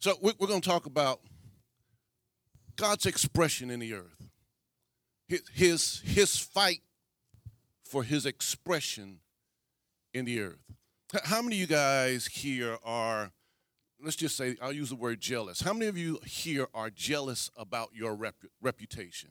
So we- we're going to talk about God's expression in the earth, his, his, his fight for his expression in the earth. How many of you guys here are, let's just say, I'll use the word jealous. How many of you here are jealous about your rep- reputation?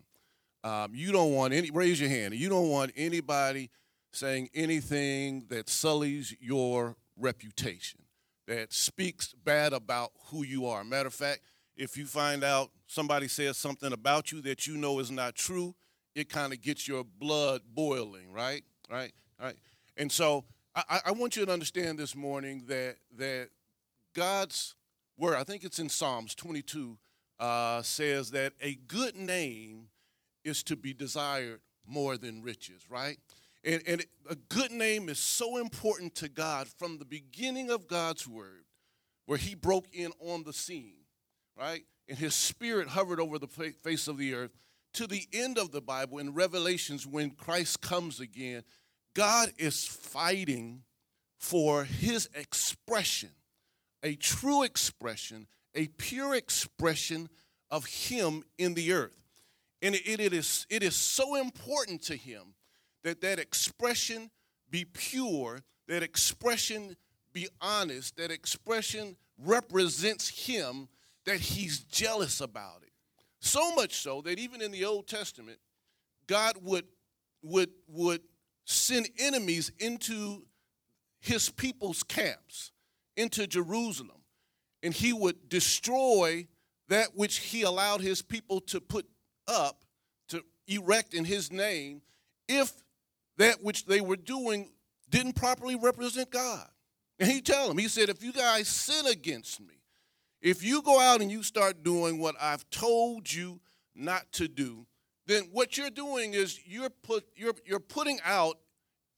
Um, you don't want any, raise your hand, you don't want anybody saying anything that sullies your reputation, that speaks bad about who you are. Matter of fact, if you find out somebody says something about you that you know is not true, it kind of gets your blood boiling, right? Right? Right? And so I, I- want you to understand this morning that that God's word, I think it's in Psalms 22, uh, says that a good name is to be desired more than riches, right? And, and a good name is so important to God from the beginning of God's word, where He broke in on the scene, right? And His Spirit hovered over the face of the earth to the end of the Bible in Revelations when Christ comes again. God is fighting for His expression, a true expression, a pure expression of Him in the earth. And it, it, is, it is so important to him that that expression be pure, that expression be honest, that expression represents him, that he's jealous about it. So much so that even in the Old Testament, God would, would, would send enemies into his people's camps, into Jerusalem, and he would destroy that which he allowed his people to put up, to erect in his name, if that which they were doing didn't properly represent God. And he tell them, he said, if you guys sin against me, if you go out and you start doing what I've told you not to do, then what you're doing is you're put you're you're putting out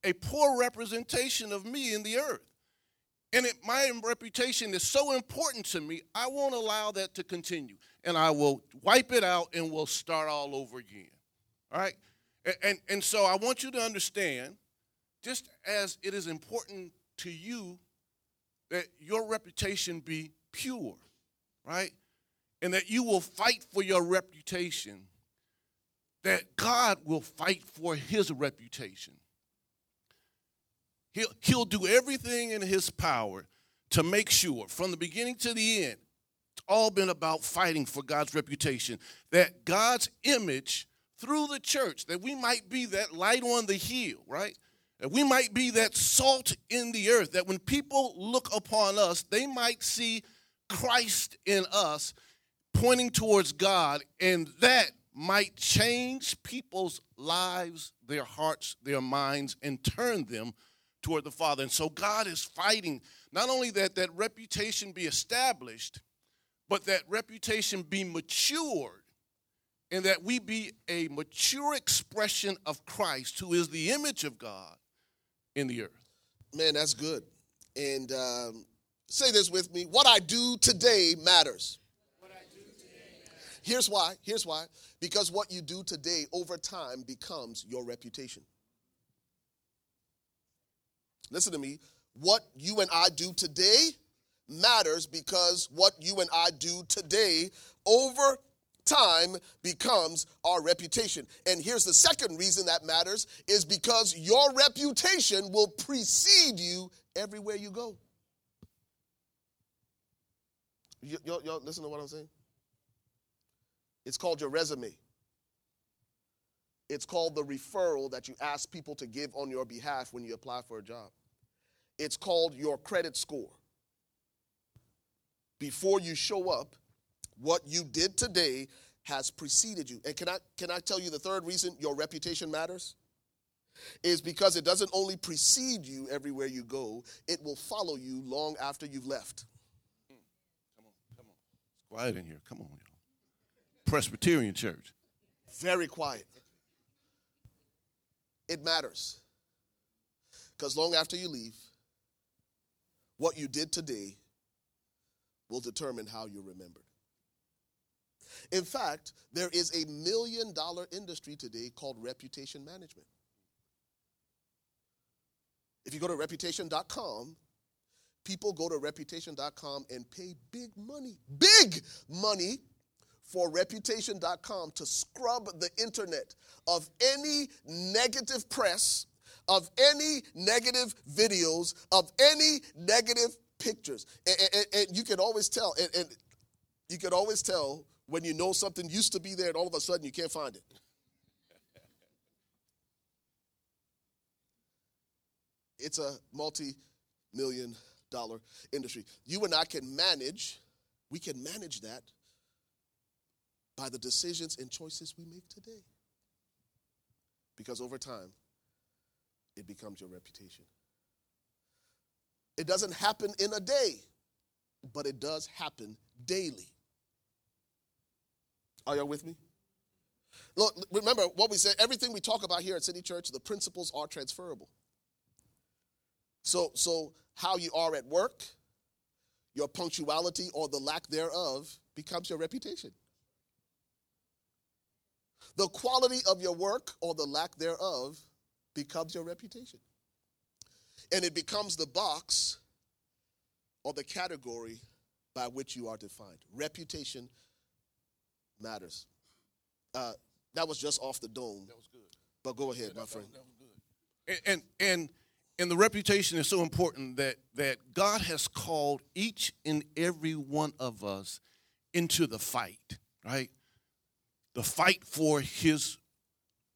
a poor representation of me in the earth. And it, my reputation is so important to me, I won't allow that to continue. And I will wipe it out and we'll start all over again. All right? And, and, so I want you to understand, just as it is important to you that your reputation be pure, right? And that you will fight for your reputation, that God will fight for his reputation. He'll, he'll do everything in his power to make sure, from the beginning to the end, it's all been about fighting for God's reputation, that God's image through the church, that we might be that light on the hill, right? That we might be that salt in the earth, that when people look upon us, they might see Christ in us pointing towards God, and that might change people's lives, their hearts, their minds, and turn them toward the Father. And so God is fighting not only that that reputation be established, but that reputation be matured and that we be a mature expression of Christ, who is the image of God in the earth. Man, that's good. And um, say this with me what I do today matters. Here's why. Here's why. Because what you do today over time becomes your reputation. Listen to me. What you and I do today matters because what you and I do today over time becomes our reputation. And here's the second reason that matters is because your reputation will precede you everywhere you go. Y'all, y'all listen to what I'm saying? It's called your resume. It's called the referral that you ask people to give on your behalf when you apply for a job. It's called your credit score. Before you show up, what you did today has preceded you. And can I can I tell you the third reason your reputation matters? Is because it doesn't only precede you everywhere you go, it will follow you long after you've left. Mm. Come on, come on. It's quiet in here. Come on, y'all. Presbyterian church. Very quiet. It matters. Because long after you leave, what you did today will determine how you're remembered. In fact, there is a million dollar industry today called reputation management. If you go to reputation.com, People go to reputation.com and pay big money, big money for reputation.com to scrub the internet of any negative press, of any negative videos, of any negative pictures. And, and, and you can always tell, and, and you can always tell when you know something used to be there and all of a sudden you can't find it. It's a multi million dollar industry. You and I can manage, we can manage that by the decisions and choices we make today. Because over time, it becomes your reputation. It doesn't happen in a day, but it does happen daily. Are y'all with me? Look, remember what we said everything we talk about here at City Church, the principles are transferable. So, so how you are at work, your punctuality or the lack thereof becomes your reputation. The quality of your work or the lack thereof becomes your reputation. And it becomes the box or the category by which you are defined. Reputation matters. Uh, that was just off the dome. That was good. But go ahead, my friend. that was good. And, and and and the reputation is so important that that God has called each and every one of us into the fight, right? The fight for his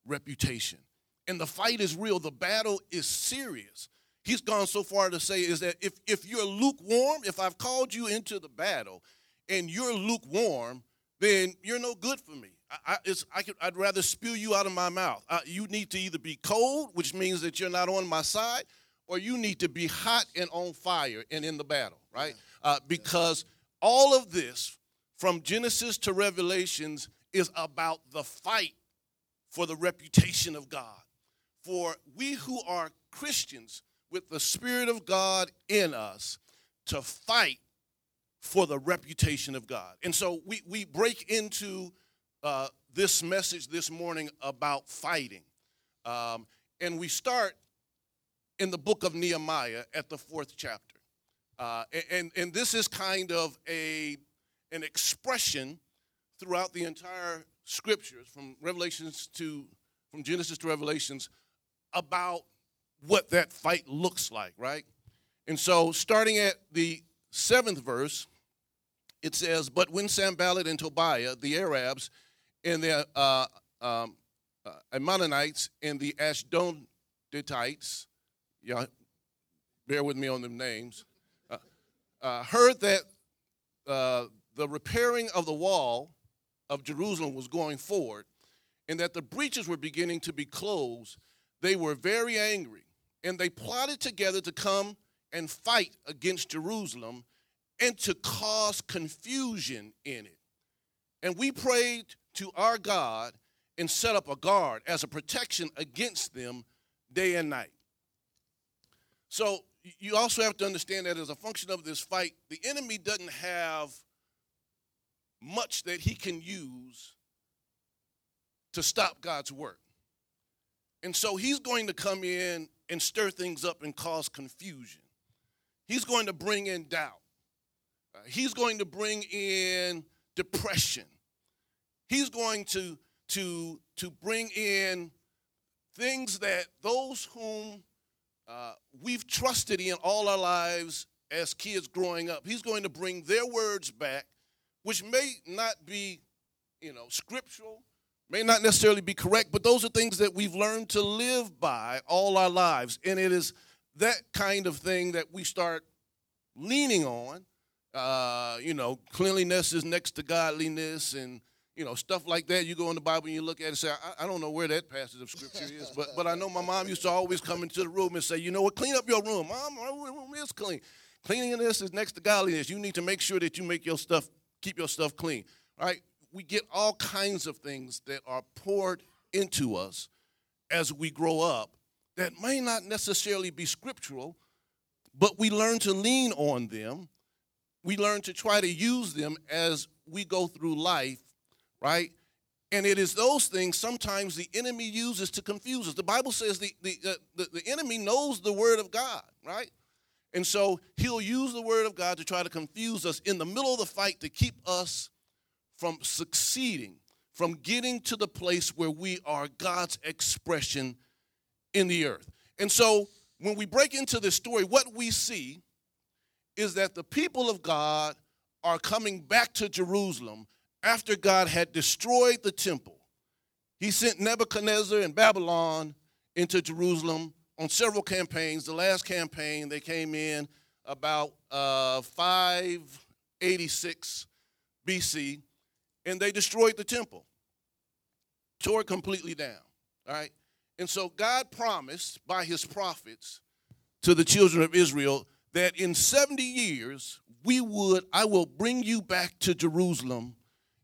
reputation. And the fight is real. The battle is serious. He's gone so far to say is that if if you're lukewarm, if I've called you into the battle and you're lukewarm, then you're no good for me. I, I, it's, I could, I'd rather spew you out of my mouth. Uh, you need to either be cold, which means that you're not on my side, or you need to be hot and on fire and in the battle, right? Uh, because all of this, from Genesis to Revelations, is about the fight for the reputation of God. For we who are Christians with the Spirit of God in us to fight for the reputation of God. And so we, we break into uh, this message this morning about fighting. Um, and we start in the book of Nehemiah at the fourth chapter. Uh, and, and this is kind of a, an expression throughout the entire scriptures from Revelations to, from Genesis to Revelations about what that fight looks like, right? And so starting at the seventh verse, it says, But when Sanballat and Tobiah, the Arabs, and the uh, um, uh, Ammonites and the Ashdodites, yeah, bear with me on them names, uh, uh, heard that uh, the repairing of the wall of Jerusalem was going forward and that the breaches were beginning to be closed, they were very angry and they plotted together to come and fight against Jerusalem and to cause confusion in it. And we prayed to our God and set up a guard as a protection against them day and night. So you also have to understand that as a function of this fight, the enemy doesn't have much that he can use to stop God's work. And so he's going to come in and stir things up and cause confusion. He's going to bring in doubt. He's going to bring in depression. He's going to, to, to bring in things that those whom uh, we've trusted in all our lives as kids growing up, he's going to bring their words back, which may not be, you know, scriptural, may not necessarily be correct, but those are things that we've learned to live by all our lives. And it is that kind of thing that we start leaning on. Uh, you know, cleanliness is next to godliness and you know, stuff like that. You go in the Bible and you look at it and say, I, I, don't know where that passage of scripture is, but but I know my mom used to always come into the room and say, you know what, clean up your room. Mom, my room is clean. Cleanliness is next to godliness. You need to make sure that you make your stuff, keep your stuff clean. Right? We get all kinds of things that are poured into us as we grow up that may not necessarily be scriptural, but we learn to lean on them. We learn to try to use them as we go through life right? And it is those things sometimes the enemy uses to confuse us. The Bible says the, the, uh, the, the enemy knows the word of God, right? And so he'll use the word of God to try to confuse us in the middle of the fight to keep us from succeeding, from getting to the place where we are God's expression in the earth. And so when we break into this story, what we see is that the people of God are coming back to Jerusalem after God had destroyed the temple. He sent Nebuchadnezzar and Babylon into Jerusalem on several campaigns. The last campaign, they came in about uh, 586 BC, and they destroyed the temple, tore it completely down. All right? And so God promised by his prophets to the children of Israel that in 70 years, we would, I will bring you back to Jerusalem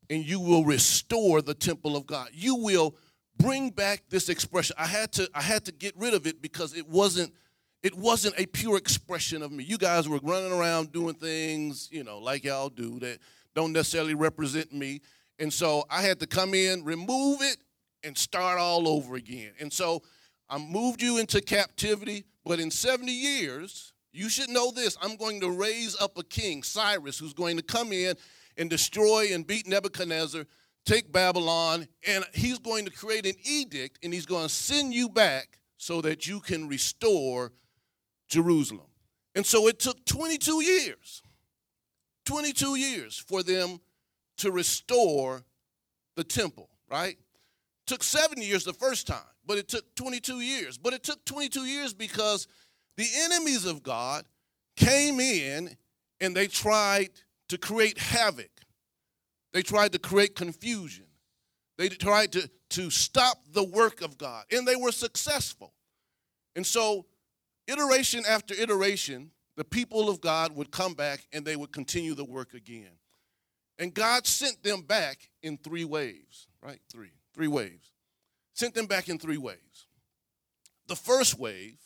and you will restore the temple of God. You will bring back this expression. I had to I had to get rid of it because it wasn't it wasn't a pure expression of me. You guys were running around doing things, you know, like y'all do that don't necessarily represent me. And so I had to come in, remove it, and start all over again. And so I moved you into captivity, but in 70 years, you should know this I'm going to raise up a king, Cyrus, who's going to come in and destroy and beat Nebuchadnezzar take Babylon, and he's going to create an edict and he's going to send you back so that you can restore Jerusalem. And so it took 22 years, 22 years for them to restore the temple, right? Took seven years the first time, but it took 22 years. But it took 22 years because the enemies of God came in and they tried to create havoc they tried to create confusion. They tried to, to stop the work of God, and they were successful. And so, iteration after iteration, the people of God would come back and they would continue the work again. And God sent them back in three waves, right? Three, three waves. Sent them back in three waves. The first wave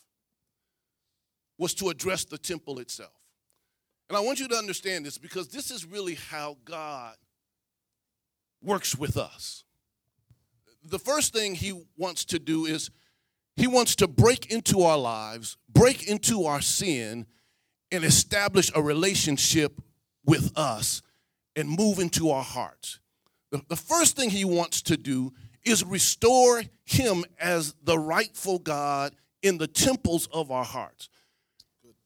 was to address the temple itself. And I want you to understand this because this is really how God works with us. The first thing he wants to do is he wants to break into our lives, break into our sin, and establish a relationship with us and move into our hearts. The, first thing he wants to do is restore him as the rightful God in the temples of our hearts.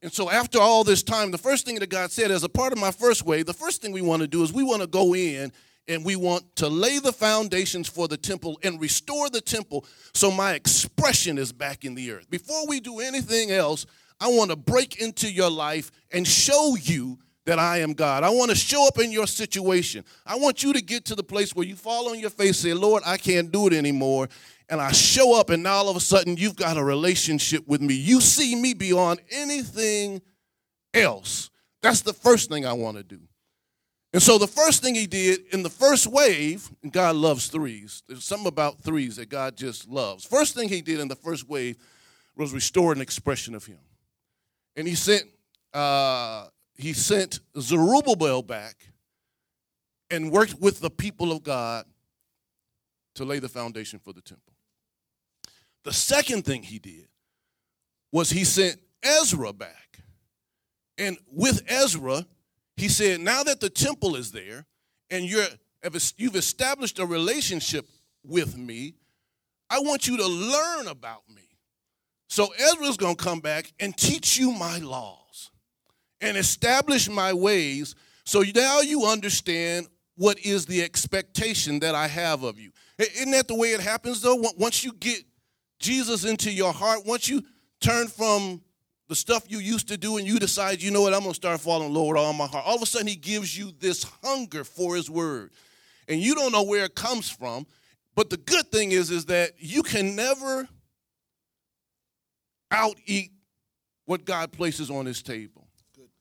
And so, after all this time, the first thing that God said, as a part of my first way, the first thing we want to do is we want to go in and we want to lay the foundations for the temple and restore the temple so my expression is back in the earth. Before we do anything else, I want to break into your life and show you that I am God. I want to show up in your situation. I want you to get to the place where you fall on your face, say, Lord, I can't do it anymore. And I show up, and now all of a sudden you've got a relationship with me. You see me beyond anything else. That's the first thing I want to do. And so the first thing he did in the first wave, God loves threes. There's something about threes that God just loves. First thing he did in the first wave was restore an expression of him. And he sent uh, he sent Zerubbabel back and worked with the people of God to lay the foundation for the temple. The second thing he did was he sent Ezra back. And with Ezra, he said, now that the temple is there and you're, you've established a relationship with me, I want you to learn about me. So Ezra's going to come back and teach you my laws and establish my ways so now you understand what is the expectation that I have of you. Isn't that the way it happens though? Once you get Jesus into your heart, once you turn from the stuff you used to do and you decide, you know what, I'm going to start following Lord all my heart. All of a sudden, He gives you this hunger for His word. And you don't know where it comes from. But the good thing is, is that you can never out eat what God places on His table.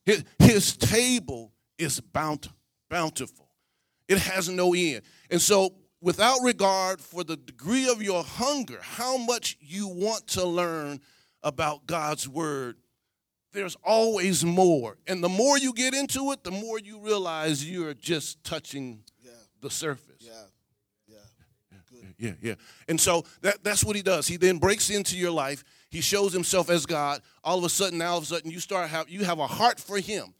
His, his table is bount, bountiful, it has no end. And so, without regard for the degree of your hunger, how much you want to learn about God's word, there's always more. And the more you get into it, the more you realize you're just touching yeah. the surface. Yeah. Yeah. Good. Yeah, yeah. And so that, that's what he does. He then breaks into your life he shows himself as God. All of a sudden, now all of a sudden, you start have you have a heart for him,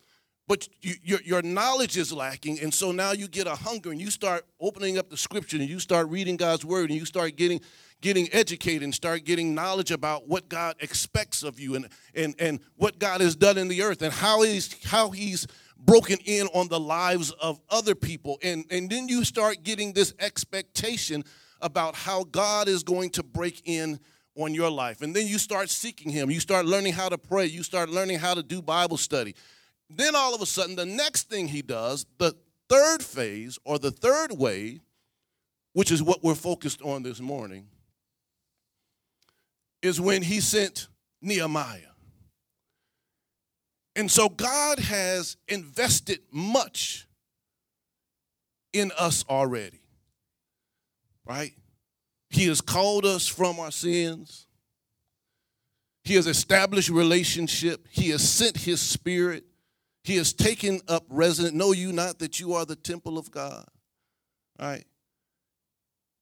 but you, your your knowledge is lacking, and so now you get a hunger, and you start opening up the scripture, and you start reading God's word, and you start getting getting educated and start getting knowledge about what God expects of you and and and what God has done in the earth and how he's how he's broken in on the lives of other people and and then you start getting this expectation about how God is going to break in on your life. And then you start seeking Him. You start learning how to pray. You start learning how to do Bible study. Then all of a sudden, the next thing He does, the third phase or the third way, which is what we're focused on this morning, is when He sent Nehemiah. And so God has invested much in us already right? He has called us from our sins. He has established relationship. He has sent his spirit. He has taken up residence. Know you not that you are the temple of God. Right?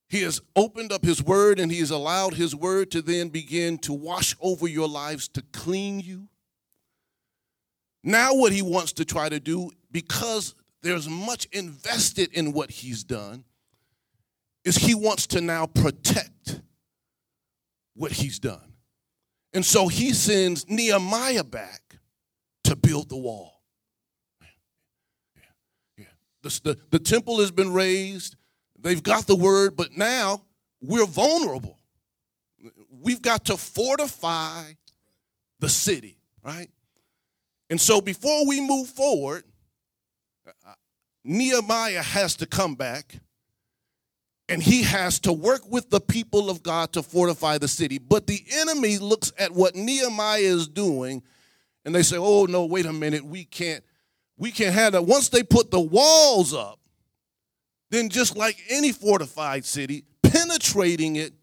He has opened up his word and he has allowed his word to then begin to wash over your lives to clean you. Now, what he wants to try to do, because there's much invested in what he's done, is he wants to now protect what he's done. And so he sends Nehemiah back to build the wall. The, the, the temple has been raised, they've got the word, but now we're vulnerable. We've got to fortify the city, right? And so before we move forward, uh, Nehemiah has to come back and he has to work with the people of God to fortify the city. But the enemy looks at what Nehemiah is doing and they say, "Oh no, wait a minute, we can't we can't have that." Once they put the walls up, then just like any fortified city, penetrating it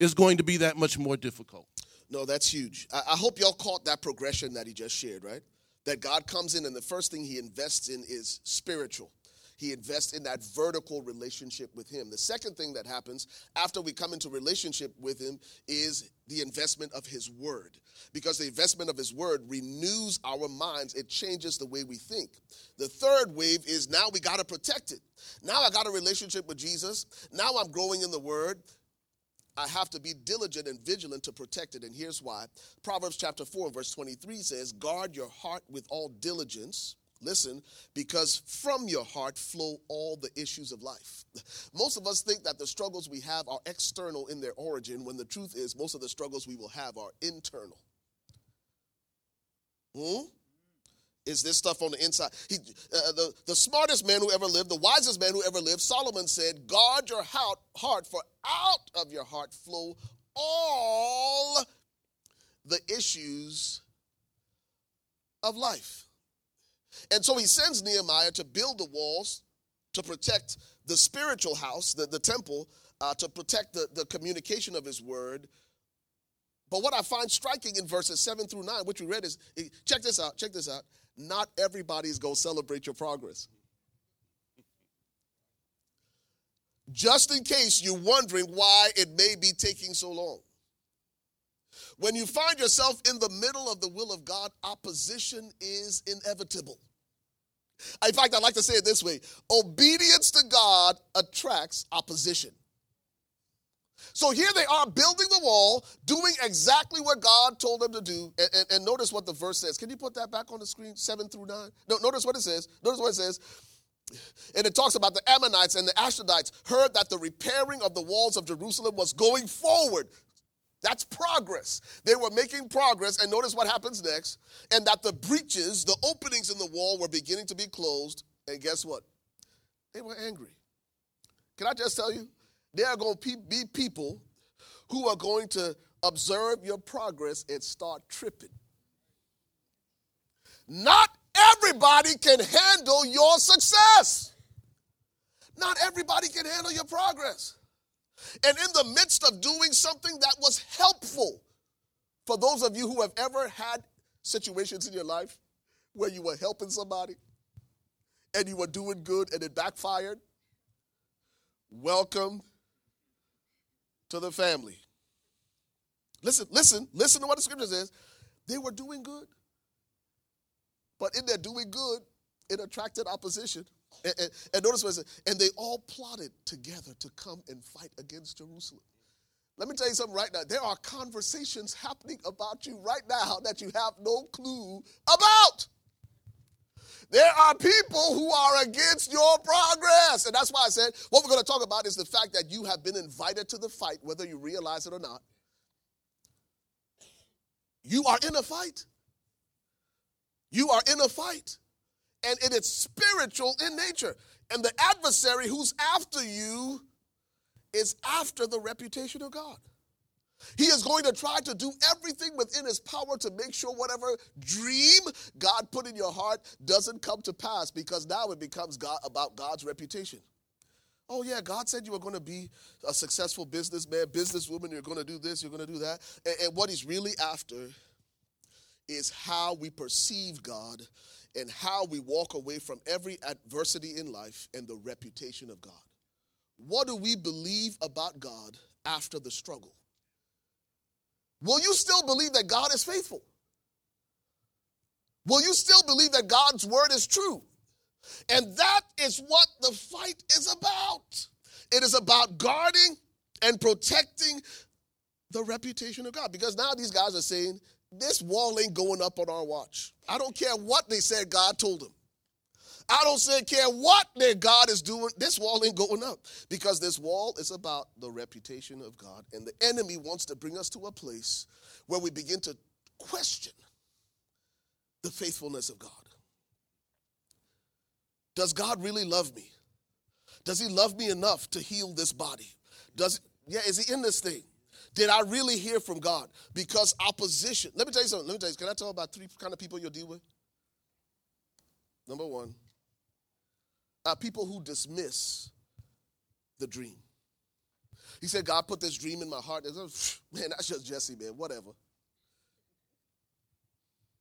is going to be that much more difficult. No, that's huge. I, hope y'all caught that progression that he just shared, right? That God comes in and the first thing he invests in is spiritual he invests in that vertical relationship with him. The second thing that happens after we come into relationship with him is the investment of his word. Because the investment of his word renews our minds, it changes the way we think. The third wave is now we got to protect it. Now I got a relationship with Jesus. Now I'm growing in the word. I have to be diligent and vigilant to protect it. And here's why. Proverbs chapter 4, verse 23 says, Guard your heart with all diligence Listen, because from your heart flow all the issues of life. Most of us think that the struggles we have are external in their origin, when the truth is, most of the struggles we will have are internal. Hmm? Is this stuff on the inside? He, uh, the, the smartest man who ever lived, the wisest man who ever lived, Solomon said, Guard your heart, for out of your heart flow all the issues of life. And so he sends Nehemiah to build the walls to protect the spiritual house, the, the temple, uh, to protect the, the communication of his word. But what I find striking in verses 7 through 9, which we read, is check this out, check this out. Not everybody's going to celebrate your progress. Just in case you're wondering why it may be taking so long. When you find yourself in the middle of the will of God, opposition is inevitable. In fact, I like to say it this way obedience to God attracts opposition. So here they are building the wall, doing exactly what God told them to do. And, and, and, notice what the verse says. Can you put that back on the screen? Seven through nine? No, notice what it says. Notice what it says. And it talks about the Ammonites and the Ashdodites heard that the repairing of the walls of Jerusalem was going forward. That's progress. They were making progress, and notice what happens next. And that the breaches, the openings in the wall, were beginning to be closed. And guess what? They were angry. Can I just tell you? There are going to be people who are going to observe your progress and start tripping. Not everybody can handle your success. Not everybody can handle your progress. And in the midst of doing something that was helpful, for those of you who have ever had situations in your life where you were helping somebody and you were doing good and it backfired, welcome to the family. Listen, listen, listen to what the scripture says. They were doing good. But in their doing good, it attracted opposition. And, and, notice what it says, and they all plotted together to come and fight against Jerusalem. Let me tell you something right now. There are conversations happening about you right now that you have no clue about. There are people who are against your progress. And that's why I said what we're going to talk about is the fact that you have been invited to the fight, whether you realize it or not. You are in a fight. You are in a fight. And it is spiritual in nature. And the adversary who's after you is after the reputation of God. He is going to try to do everything within his power to make sure whatever dream God put in your heart doesn't come to pass because now it becomes God, about God's reputation. Oh, yeah, God said you were going to be a successful businessman, businesswoman, you're going to do this, you're going to do that. And, and what he's really after is how we perceive God and how we walk away from every adversity in life and the reputation of God. What do we believe about God after the struggle? Will you still believe that God is faithful? Will you still believe that God's word is true? And that is what the fight is about. It is about guarding and protecting the reputation of God. Because now these guys are saying, this wall ain't going up on our watch. I don't care what they said God told them. I don't say, care what their God is doing. This wall ain't going up because this wall is about the reputation of God. And the enemy wants to bring us to a place where we begin to question the faithfulness of God. Does God really love me? Does he love me enough to heal this body? Does yeah, is he in this thing? Did I really hear from God? Because opposition. Let me tell you something. Let me tell you. Can I tell about three kind of people you'll deal with? Number one, uh, people who dismiss the dream. He said, God put this dream in my heart. Man, that's just Jesse, man, whatever.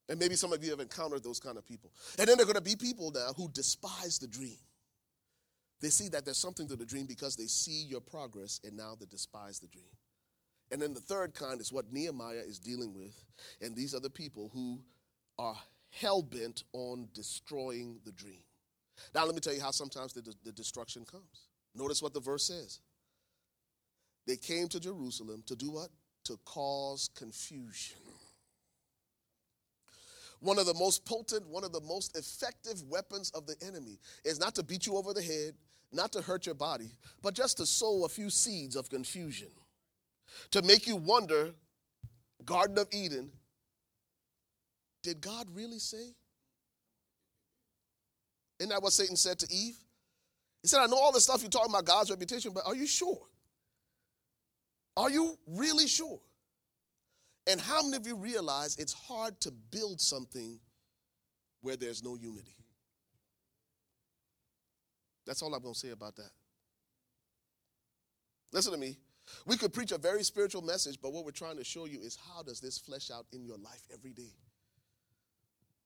And maybe some of you have encountered those kind of people. And then there are going to be people now who despise the dream. They see that there's something to the dream because they see your progress and now they despise the dream. And then the third kind is what Nehemiah is dealing with. And these are the people who are hell bent on destroying the dream. Now, let me tell you how sometimes the, the destruction comes. Notice what the verse says. They came to Jerusalem to do what? To cause confusion. One of the most potent, one of the most effective weapons of the enemy is not to beat you over the head, not to hurt your body, but just to sow a few seeds of confusion. To make you wonder, Garden of Eden, did God really say? Isn't that what Satan said to Eve? He said, I know all the stuff you're talking about God's reputation, but are you sure? Are you really sure? And how many of you realize it's hard to build something where there's no unity? That's all I'm going to say about that. Listen to me. We could preach a very spiritual message, but what we're trying to show you is how does this flesh out in your life every day?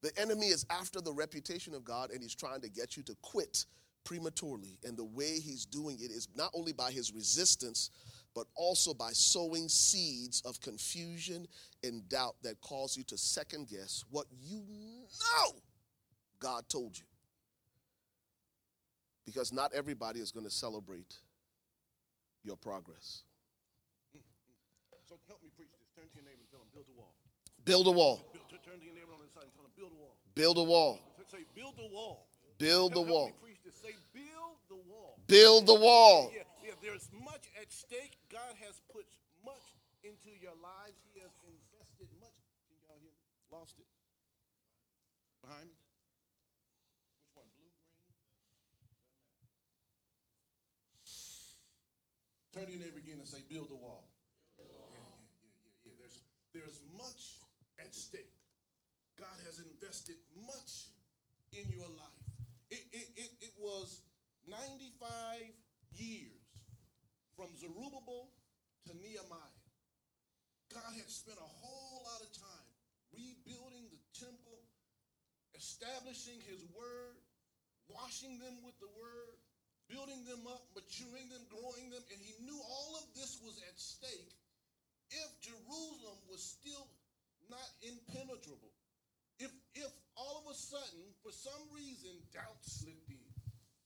The enemy is after the reputation of God and he's trying to get you to quit prematurely. And the way he's doing it is not only by his resistance, but also by sowing seeds of confusion and doubt that cause you to second guess what you know God told you. Because not everybody is going to celebrate your progress. So help me preach this. Turn to your neighbor and tell him, build a wall. Build a wall. Build, turn to your neighbor on the side and tell him, build a wall. Build a wall. Say, build the wall. Build the wall. me preach this. Say, build the wall. Build the wall. Yeah, yeah, there's much at stake. God has put much into your lives. He has invested much. Can y'all hear me? Lost it. Behind me? Which one? Blue, green? Turn to your neighbor again and say, build the wall. Yeah, yeah, yeah, yeah, yeah. There's, there's much at stake. God has invested much in your life. It, it, it, it was 95 years from Zerubbabel to Nehemiah. God had spent a whole lot of time rebuilding the temple, establishing his word, washing them with the word, building them up, maturing them, growing them, and he knew all of this was at stake if Jerusalem was still not impenetrable, if if all of a sudden, for some reason, doubt slipped in,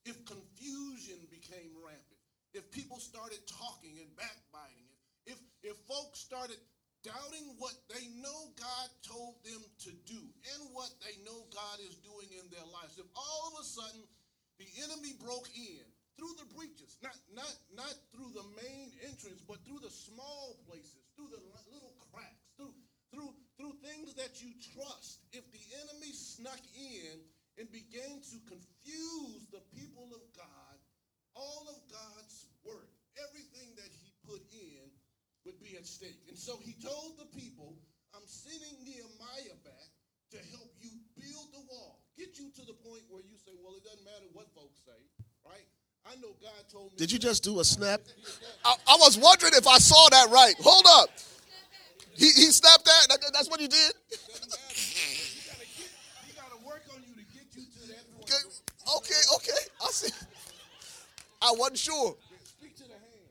if confusion became rampant, if people started talking and backbiting, if if folks started doubting what they know God told them to do and what they know God is doing in their lives, if all of a sudden the enemy broke in through the breaches, not not not through the main entrance, but through the small places, through the little that you trust. If the enemy snuck in and began to confuse the people of God, all of God's work, everything that he put in would be at stake. And so he told the people, I'm sending Nehemiah back to help you build the wall. Get you to the point where you say, well, it doesn't matter what folks say, right? I know God told me. Did you just do a snap? I, I was wondering if I saw that right. Hold up. He, he snapped that? that? That's what you did? I wasn't sure. Speak to the hand.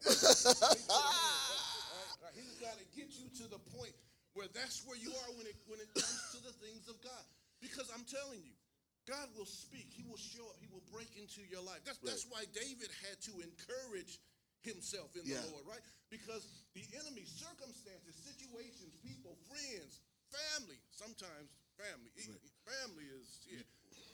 He's got to get you to the point where that's where you are when it when it comes to the things of God. Because I'm telling you, God will speak. He will show up. He will break into your life. That's, right. that's why David had to encourage himself in yeah. the Lord, right? Because the enemy, circumstances, situations, people, friends, family, sometimes family, right. family is, yeah.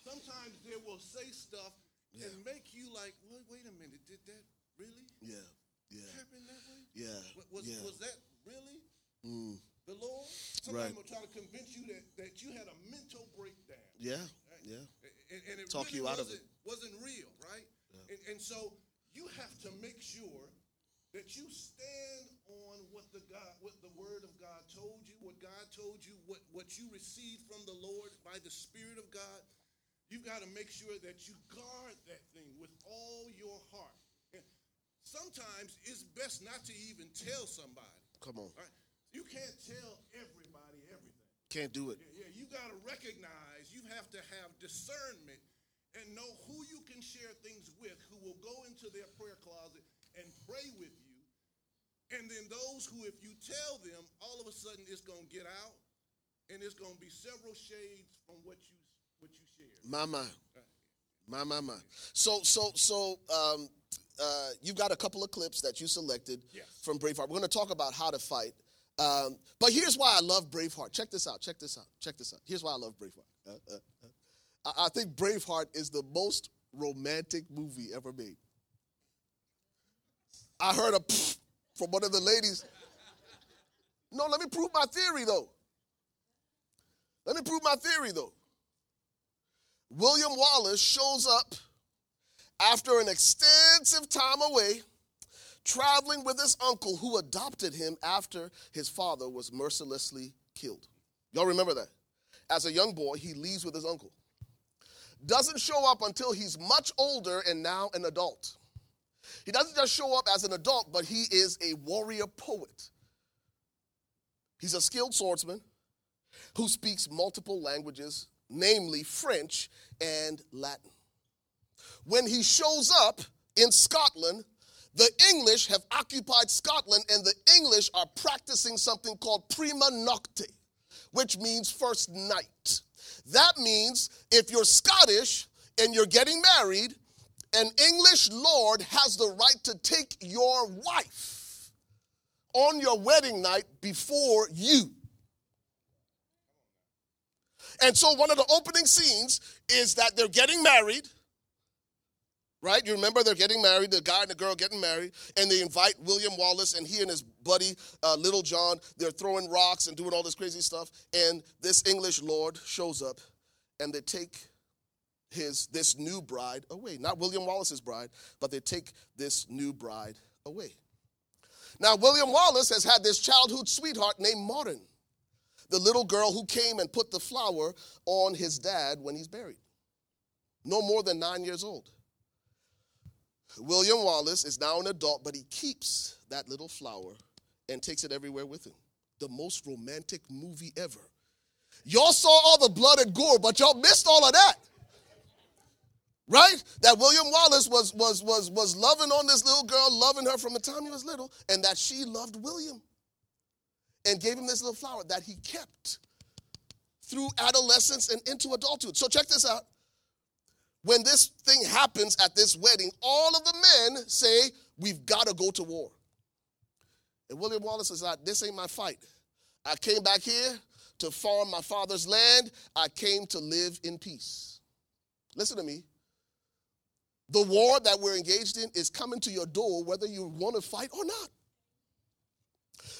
Sometimes they will say stuff yeah. and make you like, wait, wait a minute, did that really? Yeah, yeah. Happen that way? Yeah. Was, yeah. was that really? Mm the Lord. Somebody right. will try to convince you that, that you had a mental breakdown. Yeah, yeah. And, and it Talk really you out of it. wasn't real, right? Yeah. And, and so you have to make sure that you stand on what the God, what the Word of God told you, what God told you, what, what you received from the Lord by the Spirit of God. You've got to make sure that you guard that thing with all your heart. And sometimes it's best not to even tell somebody. Come on. Right? You can't tell everybody everything. Can't do it. Yeah, yeah you got to recognize, you have to have discernment and know who you can share things with, who will go into their prayer closet and pray with you. And then those who, if you tell them, all of a sudden it's going to get out and it's going to be several shades from what you what you shared. My, my. My, my, my. So, so, so, um, uh, you've got a couple of clips that you selected yes. from Braveheart. We're going to talk about how to fight. Um, but here's why I love Braveheart. Check this out. Check this out. Check this out. Here's why I love Braveheart. Uh, uh, uh. I, I think Braveheart is the most romantic movie ever made. I heard a from one of the ladies. No, let me prove my theory though. Let me prove my theory though. William Wallace shows up after an extensive time away traveling with his uncle who adopted him after his father was mercilessly killed. Y'all remember that? As a young boy, he leaves with his uncle. Doesn't show up until he's much older and now an adult. He doesn't just show up as an adult, but he is a warrior poet. He's a skilled swordsman who speaks multiple languages, namely French and Latin. When he shows up in Scotland, the English have occupied Scotland, and the English are practicing something called prima nocte, which means first night. That means if you're Scottish and you're getting married, an English lord has the right to take your wife on your wedding night before you. And so, one of the opening scenes is that they're getting married right? You remember they're getting married, the guy and the girl getting married, and they invite William Wallace and he and his buddy uh, Little John. They're throwing rocks and doing all this crazy stuff, and this English lord shows up, and they take his this new bride away. Not William Wallace's bride, but they take this new bride away. Now William Wallace has had this childhood sweetheart named Martin, the little girl who came and put the flower on his dad when he's buried. No more than nine years old. William Wallace is now an adult, but he keeps that little flower and takes it everywhere with him. The most romantic movie ever. Y'all saw all the blood and gore, but y'all missed all of that. Right? That William Wallace was was was was loving on this little girl, loving her from the time he was little, and that she loved William. And gave him this little flower that he kept through adolescence and into adulthood. So check this out. When this thing happens at this wedding, all of the men say, We've got to go to war. And William Wallace says, This ain't my fight. I came back here to farm my father's land. I came to live in peace. Listen to me. The war that we're engaged in is coming to your door whether you want to fight or not.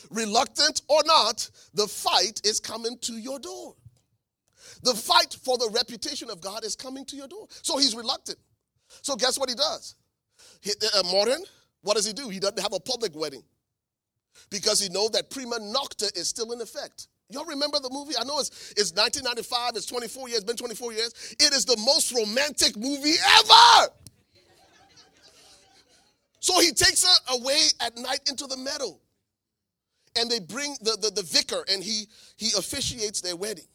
Reluctant or not, the fight is coming to your door. The fight for the reputation of God is coming to your door. So he's reluctant. So guess what he does? He, uh, modern, what does he do? He doesn't have a public wedding because he knows that prima nocta is still in effect. Y'all remember the movie? I know it's, it's 1995, it's 24 years, been 24 years. It is the most romantic movie ever. So he takes her away at night into the meadow. And they bring the, the, the vicar and he, he officiates their wedding.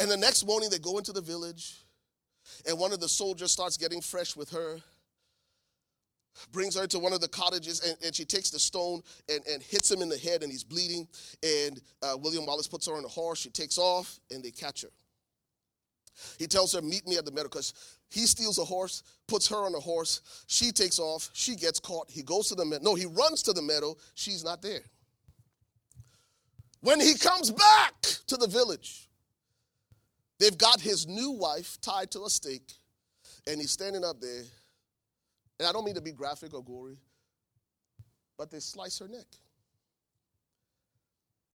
And the next morning they go into the village and one of the soldiers starts getting fresh with her brings her to one of the cottages and, and she takes the stone and, and hits him in the head and he's bleeding. And uh, william wallace puts her on a horse. She takes off and they catch her he tells her meet me at the meadow because he steals a horse puts her on a horse. She takes off. She gets caught. He goes to the meadow no he runs to the meadow. She's not there. When he comes back to the village they've got his new wife tied to a stake and he's standing up there. And I don't mean to be graphic or gory, but they slice her neck.